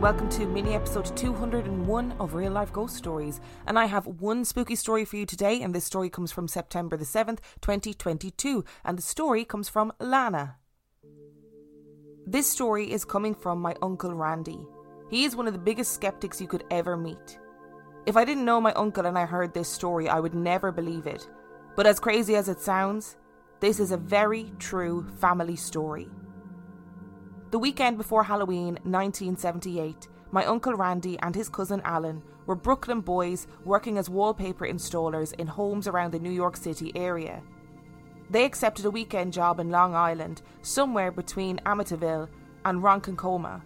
And welcome to mini episode 201 of Real Life Ghost Stories. And I have one spooky story for you today, and this story comes from September the 7th, 2022. And the story comes from Lana. This story is coming from my Uncle Randy. He is one of the biggest skeptics you could ever meet. If I didn't know my uncle and I heard this story, I would never believe it. But as crazy as it sounds, this is a very true family story. The weekend before Halloween 1978, my uncle Randy and his cousin Alan were Brooklyn boys working as wallpaper installers in homes around the New York City area. They accepted a weekend job in Long Island, somewhere between Amityville and Ronkonkoma.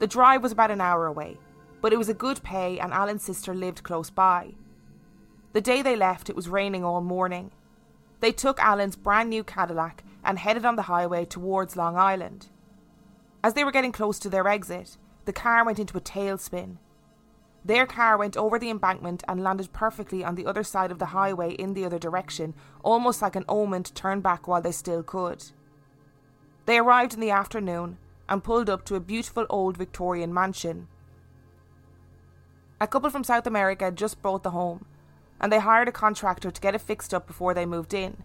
The drive was about an hour away, but it was a good pay and Alan's sister lived close by. The day they left, it was raining all morning. They took Alan's brand new Cadillac and headed on the highway towards Long Island. As they were getting close to their exit, the car went into a tailspin. Their car went over the embankment and landed perfectly on the other side of the highway in the other direction, almost like an omen to turn back while they still could. They arrived in the afternoon and pulled up to a beautiful old Victorian mansion. A couple from South America had just bought the home, and they hired a contractor to get it fixed up before they moved in.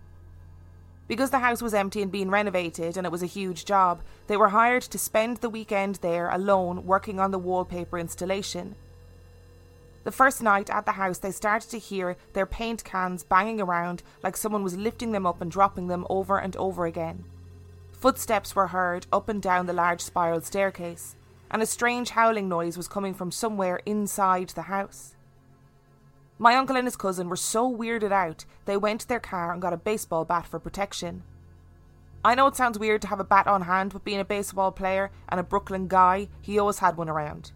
Because the house was empty and being renovated and it was a huge job, they were hired to spend the weekend there alone working on the wallpaper installation. The first night at the house, they started to hear their paint cans banging around like someone was lifting them up and dropping them over and over again. Footsteps were heard up and down the large spiral staircase, and a strange howling noise was coming from somewhere inside the house. My uncle and his cousin were so weirded out, they went to their car and got a baseball bat for protection. I know it sounds weird to have a bat on hand, but being a baseball player and a Brooklyn guy, he always had one around.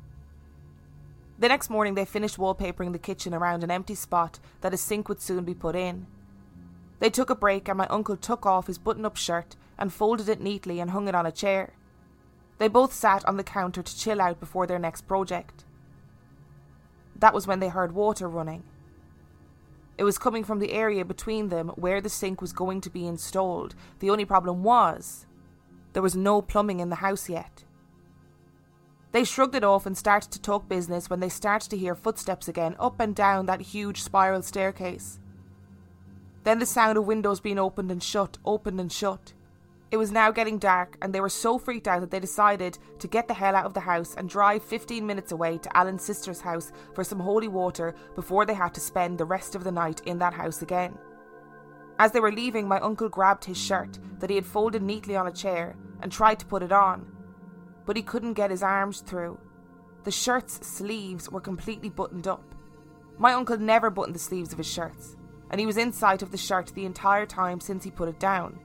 The next morning, they finished wallpapering the kitchen around an empty spot that a sink would soon be put in. They took a break, and my uncle took off his button up shirt and folded it neatly and hung it on a chair. They both sat on the counter to chill out before their next project. That was when they heard water running. It was coming from the area between them where the sink was going to be installed. The only problem was there was no plumbing in the house yet. They shrugged it off and started to talk business when they started to hear footsteps again up and down that huge spiral staircase. Then the sound of windows being opened and shut, opened and shut. It was now getting dark, and they were so freaked out that they decided to get the hell out of the house and drive 15 minutes away to Alan's sister's house for some holy water before they had to spend the rest of the night in that house again. As they were leaving, my uncle grabbed his shirt that he had folded neatly on a chair and tried to put it on, but he couldn't get his arms through. The shirt's sleeves were completely buttoned up. My uncle never buttoned the sleeves of his shirts, and he was in sight of the shirt the entire time since he put it down.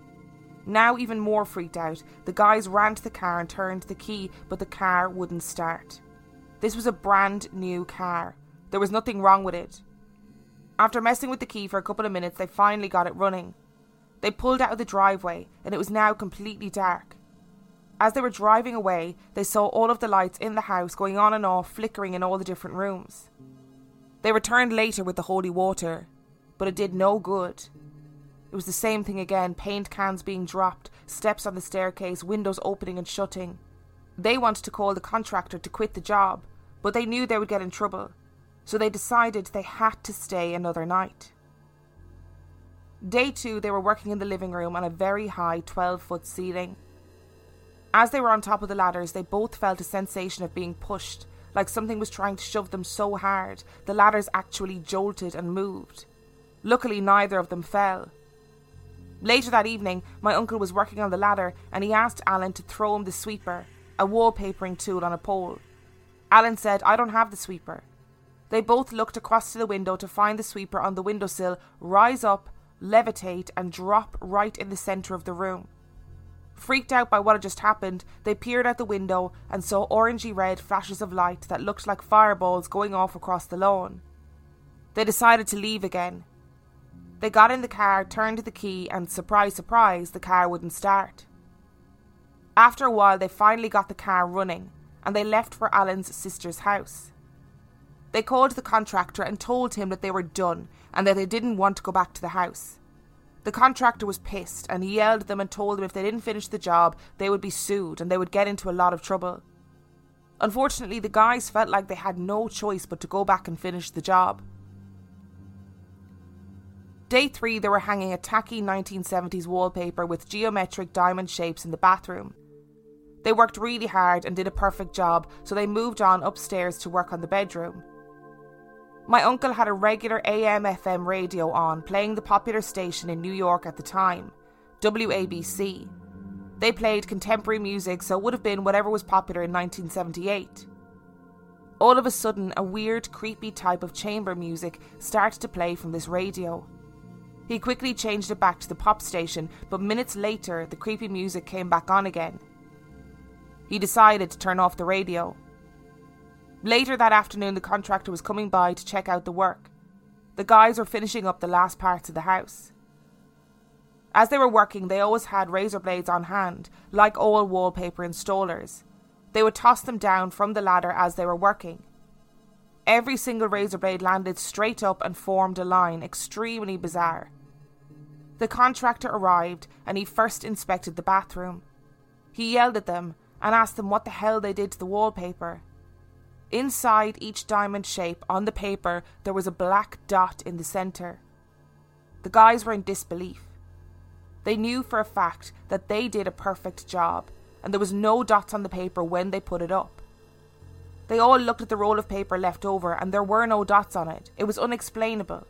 Now, even more freaked out, the guys ran to the car and turned the key, but the car wouldn't start. This was a brand new car. There was nothing wrong with it. After messing with the key for a couple of minutes, they finally got it running. They pulled out of the driveway, and it was now completely dark. As they were driving away, they saw all of the lights in the house going on and off, flickering in all the different rooms. They returned later with the holy water, but it did no good. It was the same thing again paint cans being dropped, steps on the staircase, windows opening and shutting. They wanted to call the contractor to quit the job, but they knew they would get in trouble, so they decided they had to stay another night. Day two, they were working in the living room on a very high 12 foot ceiling. As they were on top of the ladders, they both felt a sensation of being pushed, like something was trying to shove them so hard the ladders actually jolted and moved. Luckily, neither of them fell. Later that evening, my uncle was working on the ladder and he asked Alan to throw him the sweeper, a wallpapering tool on a pole. Alan said, I don't have the sweeper. They both looked across to the window to find the sweeper on the windowsill rise up, levitate, and drop right in the centre of the room. Freaked out by what had just happened, they peered out the window and saw orangey red flashes of light that looked like fireballs going off across the lawn. They decided to leave again. They got in the car, turned the key, and surprise, surprise, the car wouldn't start. After a while, they finally got the car running and they left for Alan's sister's house. They called the contractor and told him that they were done and that they didn't want to go back to the house. The contractor was pissed and he yelled at them and told them if they didn't finish the job, they would be sued and they would get into a lot of trouble. Unfortunately, the guys felt like they had no choice but to go back and finish the job. Day three, they were hanging a tacky 1970s wallpaper with geometric diamond shapes in the bathroom. They worked really hard and did a perfect job, so they moved on upstairs to work on the bedroom. My uncle had a regular AM FM radio on, playing the popular station in New York at the time, WABC. They played contemporary music, so it would have been whatever was popular in 1978. All of a sudden, a weird, creepy type of chamber music started to play from this radio. He quickly changed it back to the pop station, but minutes later, the creepy music came back on again. He decided to turn off the radio. Later that afternoon, the contractor was coming by to check out the work. The guys were finishing up the last parts of the house. As they were working, they always had razor blades on hand, like all wallpaper installers. They would toss them down from the ladder as they were working. Every single razor blade landed straight up and formed a line, extremely bizarre. The contractor arrived and he first inspected the bathroom. He yelled at them and asked them what the hell they did to the wallpaper. Inside each diamond shape on the paper, there was a black dot in the centre. The guys were in disbelief. They knew for a fact that they did a perfect job, and there was no dots on the paper when they put it up. They all looked at the roll of paper left over, and there were no dots on it. It was unexplainable.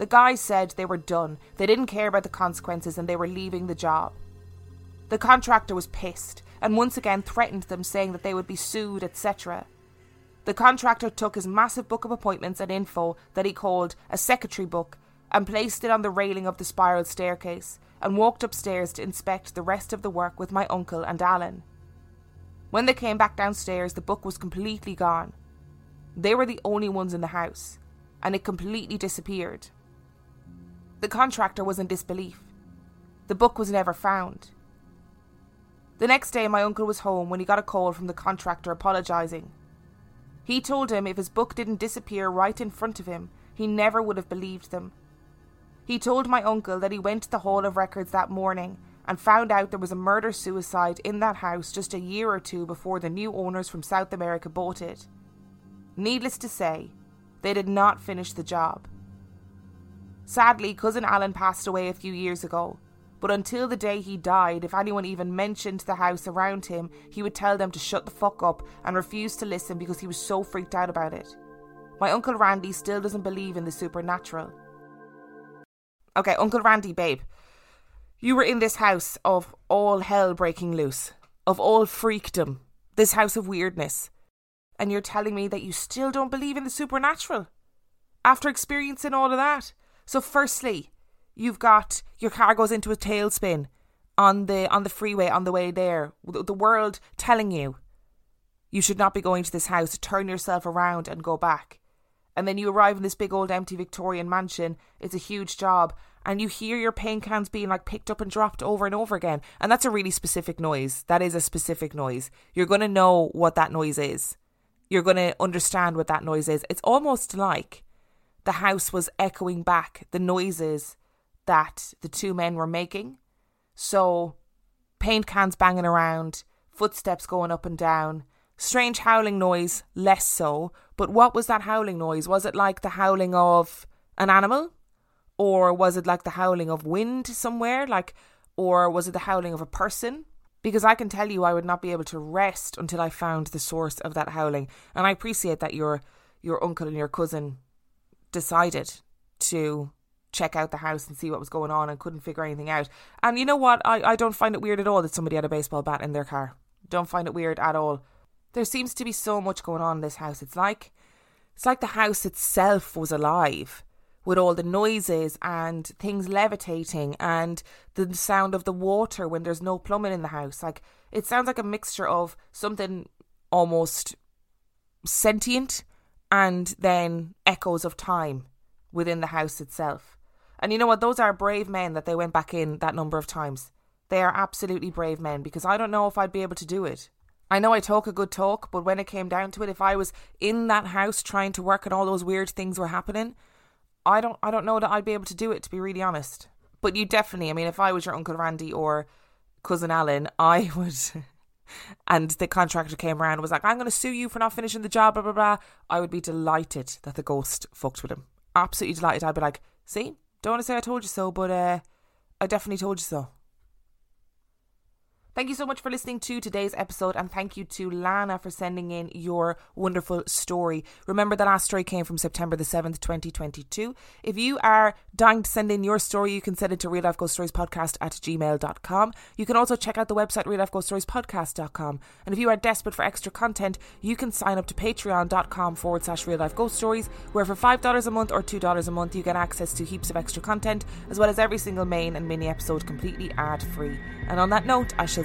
The guys said they were done, they didn't care about the consequences, and they were leaving the job. The contractor was pissed, and once again threatened them, saying that they would be sued, etc. The contractor took his massive book of appointments and info that he called a secretary book and placed it on the railing of the spiral staircase and walked upstairs to inspect the rest of the work with my uncle and Alan. When they came back downstairs, the book was completely gone. They were the only ones in the house, and it completely disappeared. The contractor was in disbelief. The book was never found. The next day, my uncle was home when he got a call from the contractor apologising. He told him if his book didn't disappear right in front of him, he never would have believed them. He told my uncle that he went to the Hall of Records that morning and found out there was a murder suicide in that house just a year or two before the new owners from South America bought it. Needless to say, they did not finish the job. Sadly, cousin Alan passed away a few years ago, but until the day he died, if anyone even mentioned the house around him, he would tell them to shut the fuck up and refuse to listen because he was so freaked out about it. My Uncle Randy still doesn't believe in the supernatural. Okay, Uncle Randy, babe. You were in this house of all hell breaking loose, of all freakdom, this house of weirdness, and you're telling me that you still don't believe in the supernatural? After experiencing all of that? So, firstly, you've got your car goes into a tailspin on the on the freeway on the way there. The world telling you you should not be going to this house. Turn yourself around and go back. And then you arrive in this big old empty Victorian mansion. It's a huge job, and you hear your paint cans being like picked up and dropped over and over again. And that's a really specific noise. That is a specific noise. You're going to know what that noise is. You're going to understand what that noise is. It's almost like the house was echoing back the noises that the two men were making. So, paint cans banging around, footsteps going up and down, strange howling noise, less so. But what was that howling noise? Was it like the howling of an animal? Or was it like the howling of wind somewhere? Like, or was it the howling of a person? Because I can tell you I would not be able to rest until I found the source of that howling. And I appreciate that your your uncle and your cousin decided to check out the house and see what was going on and couldn't figure anything out. And you know what? I, I don't find it weird at all that somebody had a baseball bat in their car. Don't find it weird at all. There seems to be so much going on in this house. It's like it's like the house itself was alive with all the noises and things levitating and the sound of the water when there's no plumbing in the house. Like it sounds like a mixture of something almost sentient and then echoes of time within the house itself. And you know what? Those are brave men that they went back in that number of times. They are absolutely brave men because I don't know if I'd be able to do it. I know I talk a good talk, but when it came down to it, if I was in that house trying to work and all those weird things were happening, I don't I don't know that I'd be able to do it to be really honest. But you definitely, I mean, if I was your Uncle Randy or cousin Alan, I would and the contractor came around and was like, I'm gonna sue you for not finishing the job, blah blah blah. I would be delighted that the ghost fucked with him. Absolutely delighted. I'd be like, see, don't want to say I told you so, but uh, I definitely told you so. Thank you so much for listening to today's episode, and thank you to Lana for sending in your wonderful story. Remember, the last story came from September the 7th, 2022. If you are dying to send in your story, you can send it to real life ghost stories podcast at gmail.com. You can also check out the website real life ghost stories podcast.com. And if you are desperate for extra content, you can sign up to patreon.com forward slash real life ghost stories, where for $5 a month or $2 a month, you get access to heaps of extra content, as well as every single main and mini episode completely ad free. And on that note, I shall